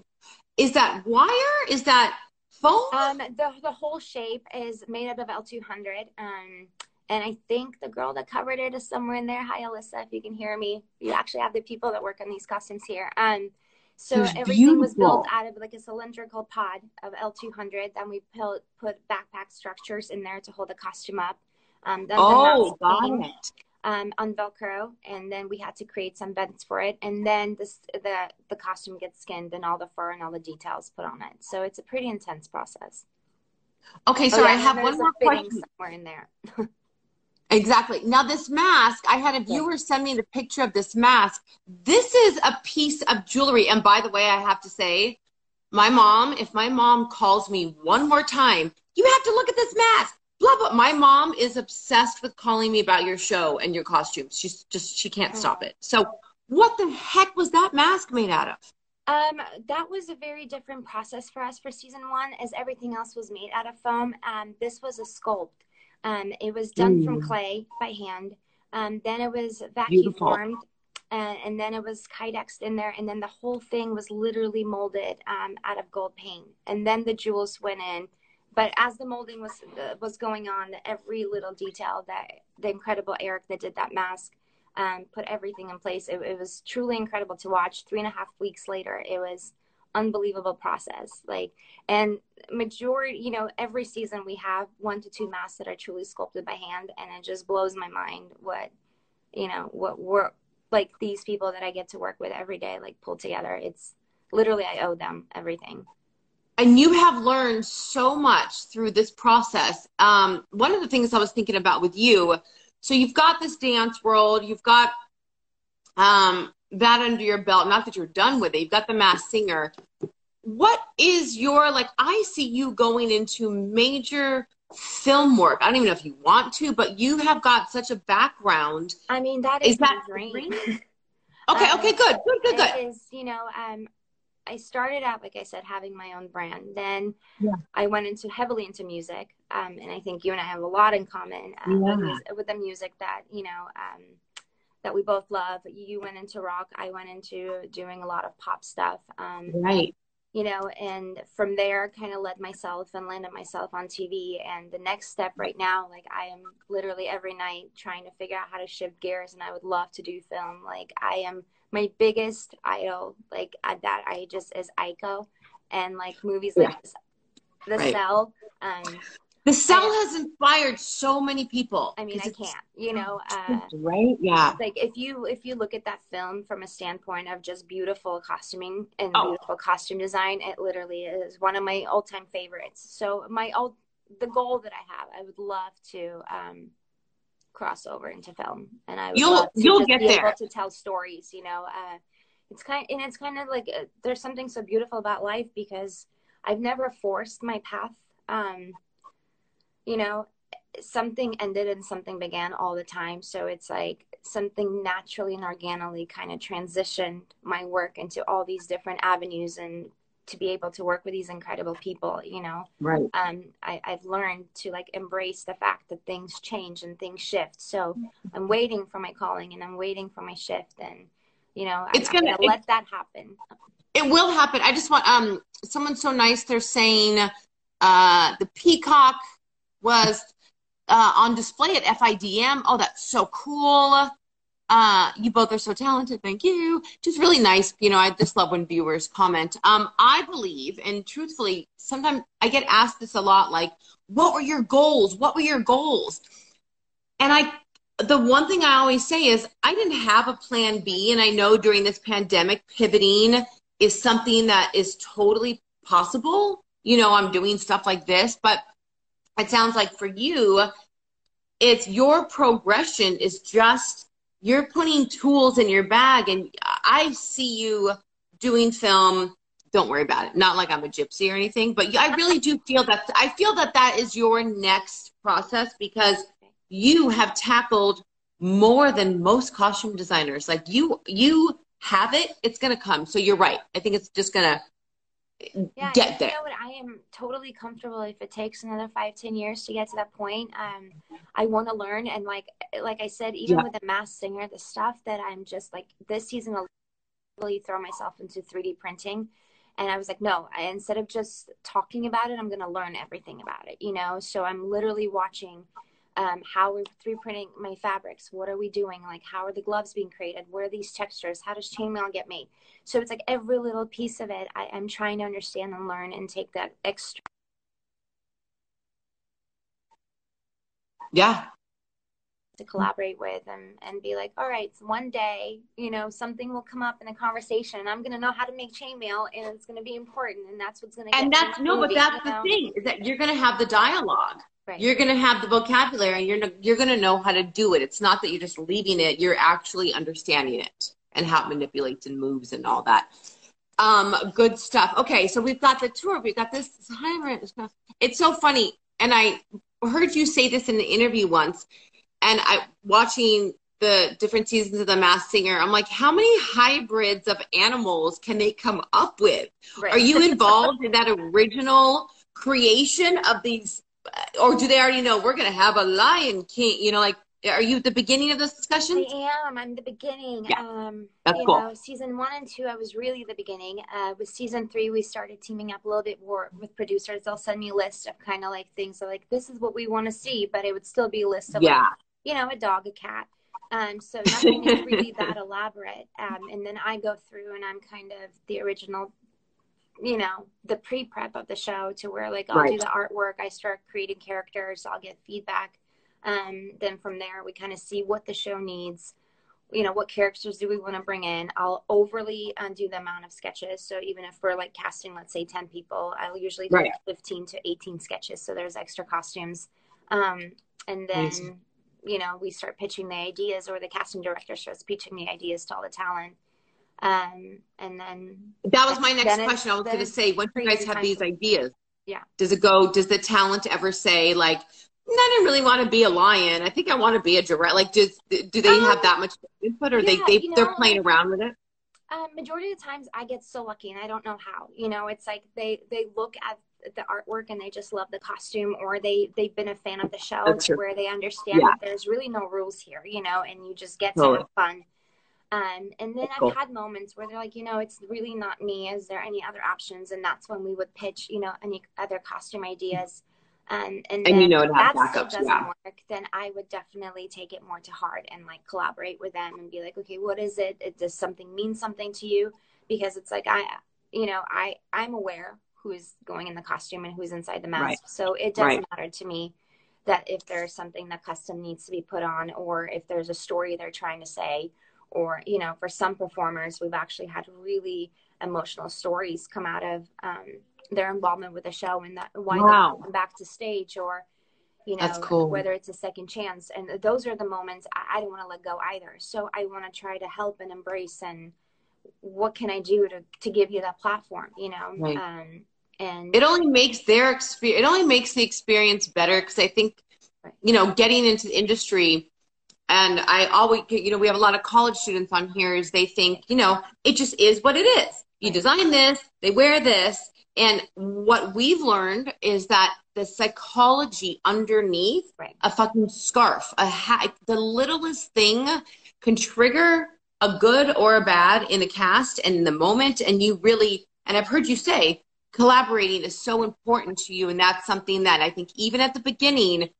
Is that wire? Is that foam? Um, the the whole shape is made out of L200. Um and I think the girl that covered it is somewhere in there. Hi, Alyssa, if you can hear me. You actually have the people that work on these costumes here. Um, so everything beautiful. was built out of like a cylindrical pod of L200. Then we put, put backpack structures in there to hold the costume up. Um, oh, the got it. Um, on Velcro, and then we had to create some vents for it, and then this the the costume gets skinned and all the fur and all the details put on it. So it's a pretty intense process. Okay, so oh, yeah, I have one more question somewhere in there. Exactly. Now, this mask, I had a viewer send me the picture of this mask. This is a piece of jewelry. And by the way, I have to say, my mom, if my mom calls me one more time, you have to look at this mask. Blah, blah. My mom is obsessed with calling me about your show and your costumes. She's just, she can't stop it. So, what the heck was that mask made out of? Um, that was a very different process for us for season one, as everything else was made out of foam. Um, this was a sculpt. Um, it was done mm. from clay by hand. Um, then it was vacuum formed. Uh, and then it was kydexed in there, and then the whole thing was literally molded um, out of gold paint, and then the jewels went in. But as the molding was uh, was going on, every little detail that the incredible Eric that did that mask um, put everything in place. It, it, was truly incredible to watch. Three and a half weeks later, it was unbelievable process. Like, and majority, you know, every season we have one to two masks that are truly sculpted by hand, and it just blows my mind what, you know, what we're like these people that I get to work with every day, like pulled together. It's literally I owe them everything. And you have learned so much through this process. Um, one of the things I was thinking about with you, so you've got this dance world, you've got um, that under your belt. Not that you're done with it. You've got the Masked Singer. What is your like? I see you going into major film work. I don't even know if you want to, but you have got such a background. I mean, that is, is that dream. okay, okay, good, good, good, good. Is you know, um, I started out like I said, having my own brand. Then yeah. I went into heavily into music, um, and I think you and I have a lot in common uh, yeah. with, with, the music that you know. Um, that we both love. You went into rock, I went into doing a lot of pop stuff. Um, right. You know, and from there, kind of led myself and landed myself on TV. And the next step right now, like I am literally every night trying to figure out how to shift gears, and I would love to do film. Like I am my biggest idol, like at that I just is Eiko, and like movies like yeah. The right. Cell. Um, the cell has inspired so many people. I mean, I can't, you know, uh, right? Yeah. Like if you if you look at that film from a standpoint of just beautiful costuming and oh. beautiful costume design, it literally is one of my all time favorites. So my all the goal that I have, I would love to um, cross over into film, and I you'll you'll get there to tell stories. You know, uh, it's kind and it's kind of like uh, there's something so beautiful about life because I've never forced my path. Um, you know something ended and something began all the time. So it's like something naturally and organically kind of transitioned my work into all these different avenues and to be able to work with these incredible people, you know. Right. Um, I, I've learned to like embrace the fact that things change and things shift. So I'm waiting for my calling and I'm waiting for my shift and you know, it's I'm, gonna, gonna let that happen. It will happen. I just want um someone so nice. They're saying uh the peacock was uh, on display at FIDM. Oh, that's so cool. Uh, you both are so talented. Thank you. Just really nice. You know, I just love when viewers comment. Um, I believe, and truthfully, sometimes I get asked this a lot like, what were your goals? What were your goals? And I, the one thing I always say is, I didn't have a plan B. And I know during this pandemic, pivoting is something that is totally possible. You know, I'm doing stuff like this, but it sounds like for you, it's your progression is just you're putting tools in your bag and I see you doing film. Don't worry about it. Not like I'm a gypsy or anything, but I really do feel that I feel that that is your next process because you have tackled more than most costume designers. Like you, you have it. It's going to come. So you're right. I think it's just going to yeah, get there. Know what? I am totally comfortable if it takes another five, ten years to get to that point. Um, I want to learn, and like, like I said, even yeah. with the Masked Singer, the stuff that I'm just like this season, I'll really throw myself into 3D printing. And I was like, no, I, instead of just talking about it, I'm going to learn everything about it, you know? So I'm literally watching um, how we're 3D printing my fabrics. What are we doing? Like, how are the gloves being created? Where are these textures? How does chainmail get made? So it's like every little piece of it, I, I'm trying to understand and learn and take that extra. Yeah. To collaborate with and, and be like, all right, so one day, you know, something will come up in a conversation and I'm going to know how to make chainmail and it's going to be important. And that's what's going to And that's, no, movie, but that's the know? thing is that you're going to have the dialogue. Right. You're going to have the vocabulary and you're, you're going to know how to do it. It's not that you're just leaving it, you're actually understanding it and how it manipulates and moves and all that. Um, good stuff. Okay, so we've got the tour. We've got this. It's so funny, and I heard you say this in an interview once, and I watching the different seasons of The Masked Singer. I'm like, how many hybrids of animals can they come up with? Right. Are you involved in that original creation of these, or do they already know we're going to have a lion king? You know, like are you at the beginning of this discussion? I am. I'm the beginning. Yeah. Um, That's you cool. Know, season one and two, I was really the beginning. Uh, with season three, we started teaming up a little bit more with producers. They'll send me a list of kind of like things. So like, this is what we want to see, but it would still be a list of, yeah. Like, you know, a dog, a cat. Um, so nothing is really that elaborate. Um, and then I go through and I'm kind of the original, you know, the pre prep of the show to where like I'll right. do the artwork, I start creating characters, I'll get feedback um, then from there, we kind of see what the show needs. You know, what characters do we want to bring in? I'll overly undo the amount of sketches. So even if we're like casting, let's say 10 people, I'll usually do right. 15 to 18 sketches. So there's extra costumes. Um, and then, you know, we start pitching the ideas or the casting director starts pitching the ideas to all the talent. Um, and then that was my next question. I was going to say, once you guys have these ideas, yeah, does it go? Does the talent ever say like, I didn't really want to be a lion. I think I want to be a giraffe. Like, does do they um, have that much input, or yeah, they they you know, they're playing around with it? Um, majority of the times, I get so lucky, and I don't know how. You know, it's like they they look at the artwork and they just love the costume, or they they've been a fan of the show where they understand yeah. that there's really no rules here. You know, and you just get to totally. have fun. Um, and then that's I've had moments where they're like, you know, it's really not me. Is there any other options? And that's when we would pitch, you know, any other costume ideas. Um, and, and you know have that backups, doesn't yeah. work, then I would definitely take it more to heart and like collaborate with them and be like, okay, what is it? it does something mean something to you? Because it's like I, you know, I I'm aware who's going in the costume and who's inside the mask, right. so it doesn't right. matter to me that if there's something that custom needs to be put on or if there's a story they're trying to say or you know for some performers we've actually had really emotional stories come out of um, their involvement with the show and that why wow. they come back to stage or you know cool. whether it's a second chance and those are the moments i, I don't want to let go either so i want to try to help and embrace and what can i do to, to give you that platform you know right. um, and it only makes their experience it only makes the experience better because i think right. you know, getting into the industry, and I always, you know, we have a lot of college students on here, is they think, you know, it just is what it is. You design this, they wear this. And what we've learned is that the psychology underneath right. a fucking scarf, a hat, the littlest thing can trigger a good or a bad in a cast and in the moment. And you really, and I've heard you say, collaborating is so important to you. And that's something that I think even at the beginning,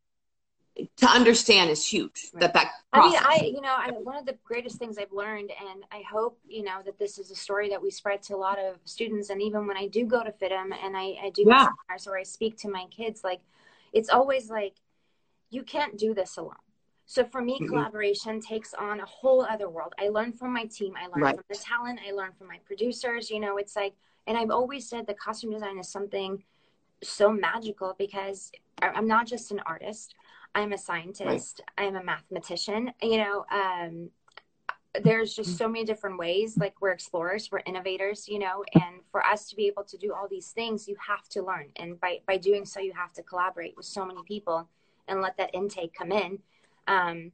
to understand is huge. Right. That that process. I mean, I you know, I, one of the greatest things I've learned, and I hope you know that this is a story that we spread to a lot of students. And even when I do go to FIDM and I, I do yeah. seminars or I speak to my kids, like it's always like you can't do this alone. So for me, mm-hmm. collaboration takes on a whole other world. I learn from my team. I learn right. from the talent. I learn from my producers. You know, it's like, and I've always said the costume design is something so magical because I'm not just an artist. I'm a scientist. Right. I'm a mathematician. You know, um, there's just so many different ways. Like we're explorers, we're innovators. You know, and for us to be able to do all these things, you have to learn, and by by doing so, you have to collaborate with so many people and let that intake come in um,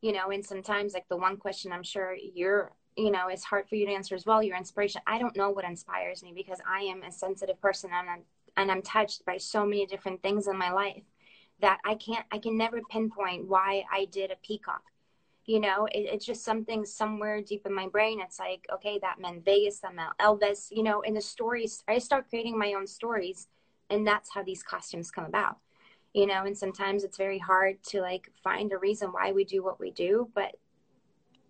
you know, and sometimes like the one question I'm sure you're, you know, it's hard for you to answer as well. Your inspiration. I don't know what inspires me because I am a sensitive person and I'm, and I'm touched by so many different things in my life that I can't, I can never pinpoint why I did a peacock. You know, it, it's just something somewhere deep in my brain. It's like, okay, that meant Vegas, that meant Elvis, you know, in the stories, I start creating my own stories and that's how these costumes come about you know and sometimes it's very hard to like find a reason why we do what we do but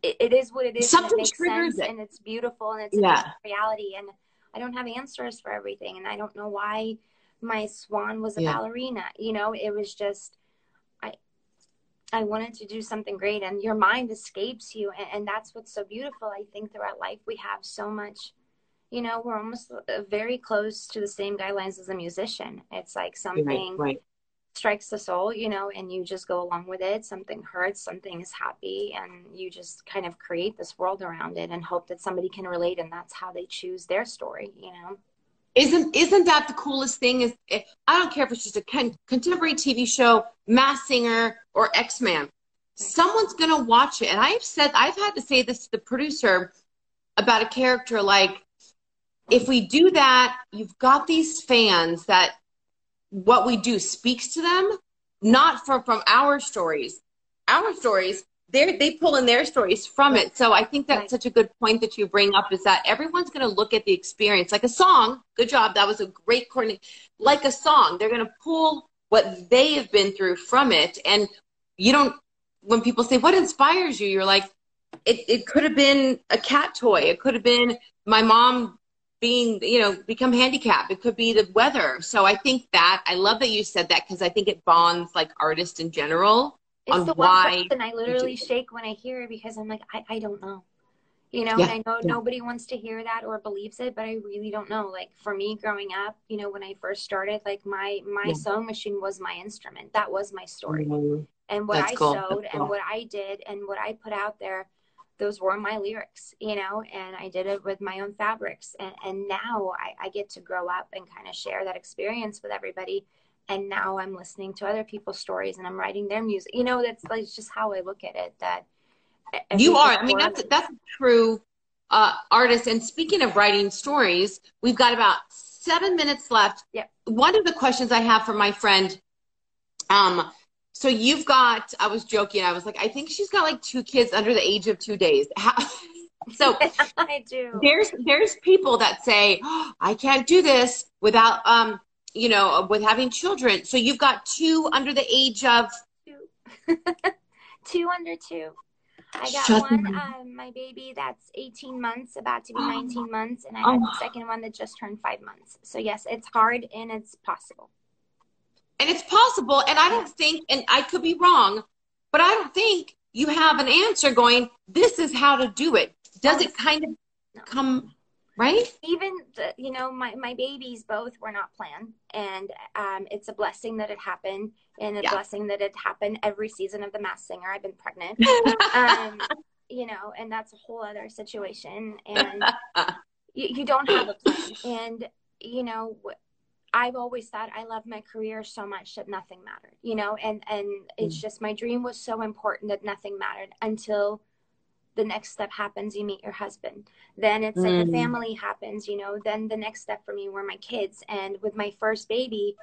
it, it is what it is Something and it makes sense it. and it's beautiful and it's yeah. reality and i don't have answers for everything and i don't know why my swan was a yeah. ballerina you know it was just i i wanted to do something great and your mind escapes you and, and that's what's so beautiful i think throughout life we have so much you know we're almost uh, very close to the same guidelines as a musician it's like something right, right strikes the soul, you know, and you just go along with it. Something hurts, something is happy, and you just kind of create this world around it and hope that somebody can relate, and that's how they choose their story, you know. Isn't isn't that the coolest thing? Is eh, I don't care if it's just a con- contemporary TV show, Masked Singer, or X Man. Someone's gonna watch it, and I've said I've had to say this to the producer about a character like if we do that, you've got these fans that what we do speaks to them, not from from our stories. Our stories, they they pull in their stories from it. So I think that's right. such a good point that you bring up is that everyone's going to look at the experience like a song. Good job, that was a great coordinate. Like a song, they're going to pull what they have been through from it, and you don't. When people say what inspires you, you're like, it, it could have been a cat toy. It could have been my mom being, you know, become handicapped. It could be the weather. So I think that I love that you said that because I think it bonds like artists in general it's the why. And I literally shake when I hear it because I'm like, I, I don't know. You know, yeah. and I know yeah. nobody wants to hear that or believes it, but I really don't know. Like for me growing up, you know, when I first started, like my my yeah. sewing machine was my instrument. That was my story. Mm-hmm. And what That's I cool. sewed That's and cool. what I did and what I put out there those were my lyrics, you know, and I did it with my own fabrics. And, and now I, I get to grow up and kind of share that experience with everybody. And now I'm listening to other people's stories and I'm writing their music. You know, that's like just how I look at it. That you are. I mean, that's that's a true uh, artist. And speaking of writing stories, we've got about seven minutes left. Yeah. One of the questions I have for my friend, um, so you've got, I was joking. I was like, I think she's got like two kids under the age of two days. How, so I do. There's, there's people that say, oh, I can't do this without, um, you know, with having children. So you've got two under the age of two, two under two. I got Shut one, um, my baby that's 18 months, about to be 19 months, and I have oh. the second one that just turned five months. So yes, it's hard and it's possible. And it's possible. And I don't think, and I could be wrong, but I don't think you have an answer going, this is how to do it. Does it kind of come right? Even, the, you know, my, my babies both were not planned. And um, it's a blessing that it happened and a yeah. blessing that it happened every season of The Masked Singer. I've been pregnant. um, you know, and that's a whole other situation. And you, you don't have a plan. And, you know, I've always thought I love my career so much that nothing mattered, you know, and and it's mm. just my dream was so important that nothing mattered until the next step happens you meet your husband then it's like mm. the family happens you know then the next step for me were my kids and with my first baby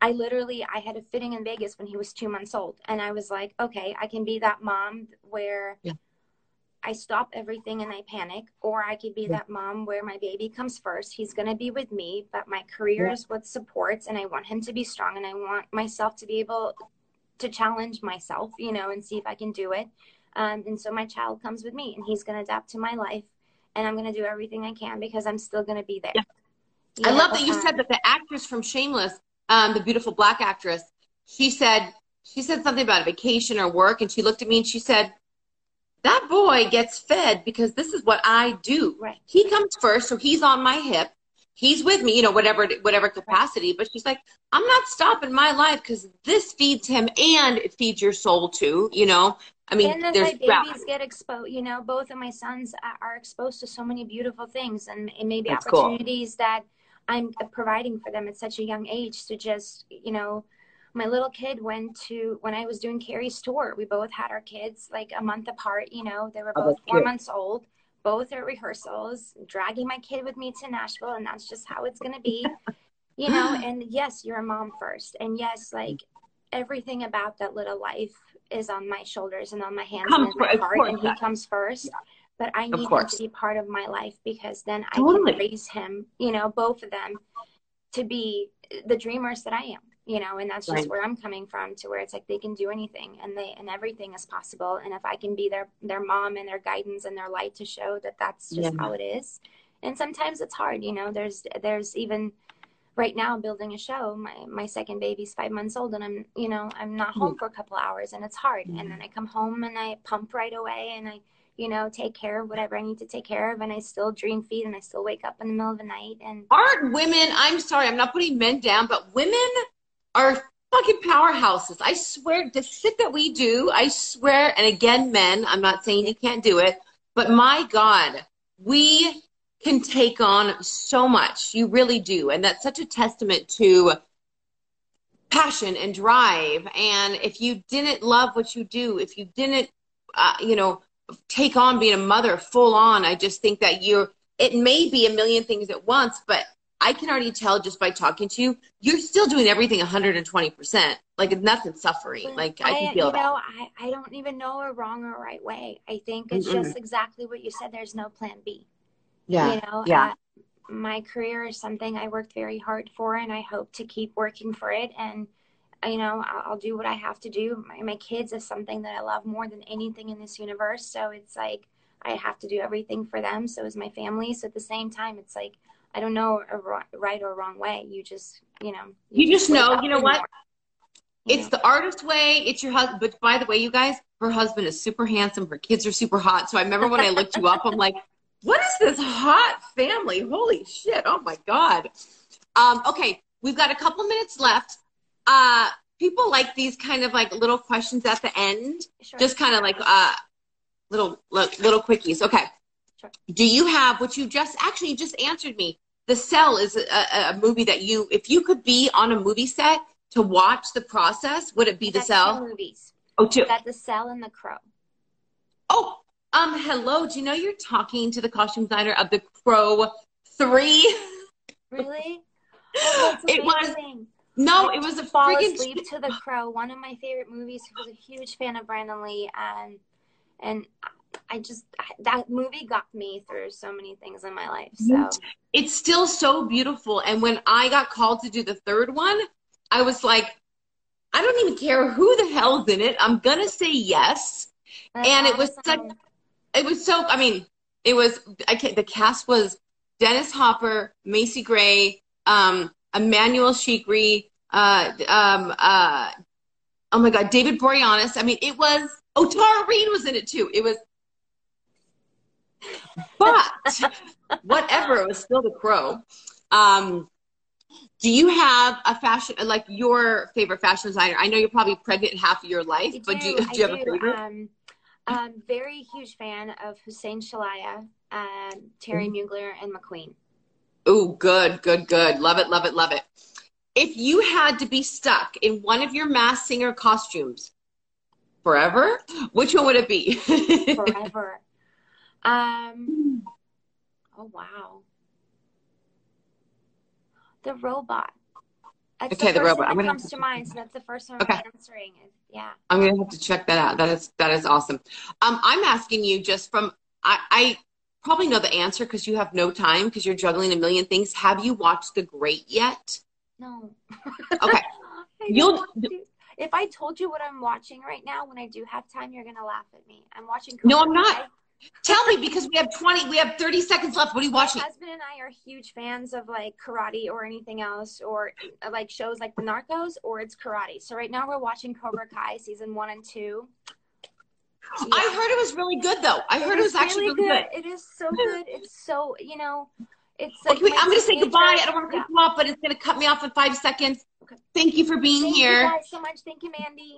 I literally I had a fitting in Vegas when he was 2 months old and I was like okay I can be that mom where yeah. I stop everything and I panic, or I could be yeah. that mom where my baby comes first. He's going to be with me, but my career yeah. is what supports, and I want him to be strong, and I want myself to be able to challenge myself, you know, and see if I can do it. Um, and so my child comes with me, and he's going to adapt to my life, and I'm going to do everything I can because I'm still going to be there. Yeah. I love that you um, said that the actress from Shameless, um, the beautiful black actress, she said she said something about a vacation or work, and she looked at me and she said, that boy gets fed because this is what I do. Right. He comes first, so he's on my hip. He's with me, you know, whatever whatever capacity. But she's like, I'm not stopping my life because this feeds him and it feeds your soul too. You know, I mean, and as there's my babies get exposed, you know, both of my sons are exposed to so many beautiful things, and it may be That's opportunities cool. that I'm providing for them at such a young age to just, you know, my little kid went to when I was doing Carrie's tour. We both had our kids like a month apart. You know, they were oh, both oh, four cute. months old, both at rehearsals, dragging my kid with me to Nashville, and that's just how it's gonna be. you know, and yes, you're a mom first, and yes, like everything about that little life is on my shoulders and on my hands and my heart, and he comes first. Yeah. But I need him to be part of my life because then I totally. can raise him, you know, both of them to be the dreamers that I am you know and that's just right. where i'm coming from to where it's like they can do anything and they and everything is possible and if i can be their their mom and their guidance and their light to show that that's just yeah. how it is and sometimes it's hard you know there's there's even right now building a show my my second baby's five months old and i'm you know i'm not home mm. for a couple hours and it's hard and then i come home and i pump right away and i you know, take care of whatever I need to take care of. And I still dream feed and I still wake up in the middle of the night. And aren't women, I'm sorry, I'm not putting men down, but women are fucking powerhouses. I swear, the shit that we do, I swear, and again, men, I'm not saying you can't do it, but my God, we can take on so much. You really do. And that's such a testament to passion and drive. And if you didn't love what you do, if you didn't, uh, you know, take on being a mother full on, I just think that you're, it may be a million things at once, but I can already tell just by talking to you, you're still doing everything 120%. Like nothing suffering. Like I, I can feel you that. know, I, I don't even know a wrong or right way. I think it's mm just exactly what you said. There's no plan B. Yeah. You know, yeah. Uh, my career is something I worked very hard for and I hope to keep working for it. And, you know, I'll, I'll do what I have to do. My, my kids is something that I love more than anything in this universe. So it's like, I have to do everything for them. So is my family. So at the same time, it's like, I don't know a right or wrong way. You just, you know, you, you just, know, you know what? More, it's know? the artist way. It's your husband. But by the way, you guys, her husband is super handsome. Her kids are super hot. So I remember when I looked you up, I'm like, what is this hot family? Holy shit. Oh my God. Um, okay. We've got a couple minutes left. Uh, people like these kind of like little questions at the end, sure. just kind of like, uh, little, little quickies. Okay. Sure. Do you have what you just actually you just answered me? The Cell is a, a, movie that you, if you could be on a movie set to watch the process, would it be The Cell? Two movies. Oh, two. Got The Cell and The Crow. Oh, um, hello. Do you know you're talking to the costume designer of The Crow Three? Really? Oh, it was. No, it was a fall freaking asleep to The Crow. One of my favorite movies. Who was a huge fan of Brandon Lee, and and I just that movie got me through so many things in my life. So it's still so beautiful. And when I got called to do the third one, I was like, I don't even care who the hell's in it. I'm gonna say yes. That's and it was such. It was so. I mean, it was. I can't, the cast was Dennis Hopper, Macy Gray, um, Emmanuelle Chriqui, uh, um, uh, oh my God, David Boreanaz. I mean, it was. Oh, Tara Reid was in it too. It was but whatever, it was still the crow. Um, do you have a fashion like your favorite fashion designer? I know you're probably pregnant half of your life, but do, you, do you have do. a favorite? Um, I'm very huge fan of Hussein Chalayan, um, Thierry Mugler, and McQueen. Oh, good, good, good. Love it, love it, love it. if you had to be stuck in one of your Masked Singer costumes forever, which one would it be? forever. Um. Oh wow. The robot. That's okay, the, the robot. That comes to, to mind. So that's the first one okay. I'm answering. Yeah. I'm gonna have to check that out. That is that is awesome. Um, I'm asking you just from I, I probably know the answer because you have no time because you're juggling a million things. Have you watched The Great yet? No. Okay. You'll. If I told you what I'm watching right now, when I do have time, you're gonna laugh at me. I'm watching. no, I'm not. Tell me because we have 20, we have 30 seconds left. What are you watching? My husband and I are huge fans of like karate or anything else, or like shows like The Narcos, or it's karate. So right now we're watching Cobra Kai season one and two. Yeah. I heard it was really good though. I heard it, it was actually really good. good. It is so good. It's so you know, it's like. Okay, I'm going to say goodbye. I don't want to cut you off, but it's going to cut me off in five seconds. Okay. Thank you for being Thank here. Thank you guys so much. Thank you, Mandi.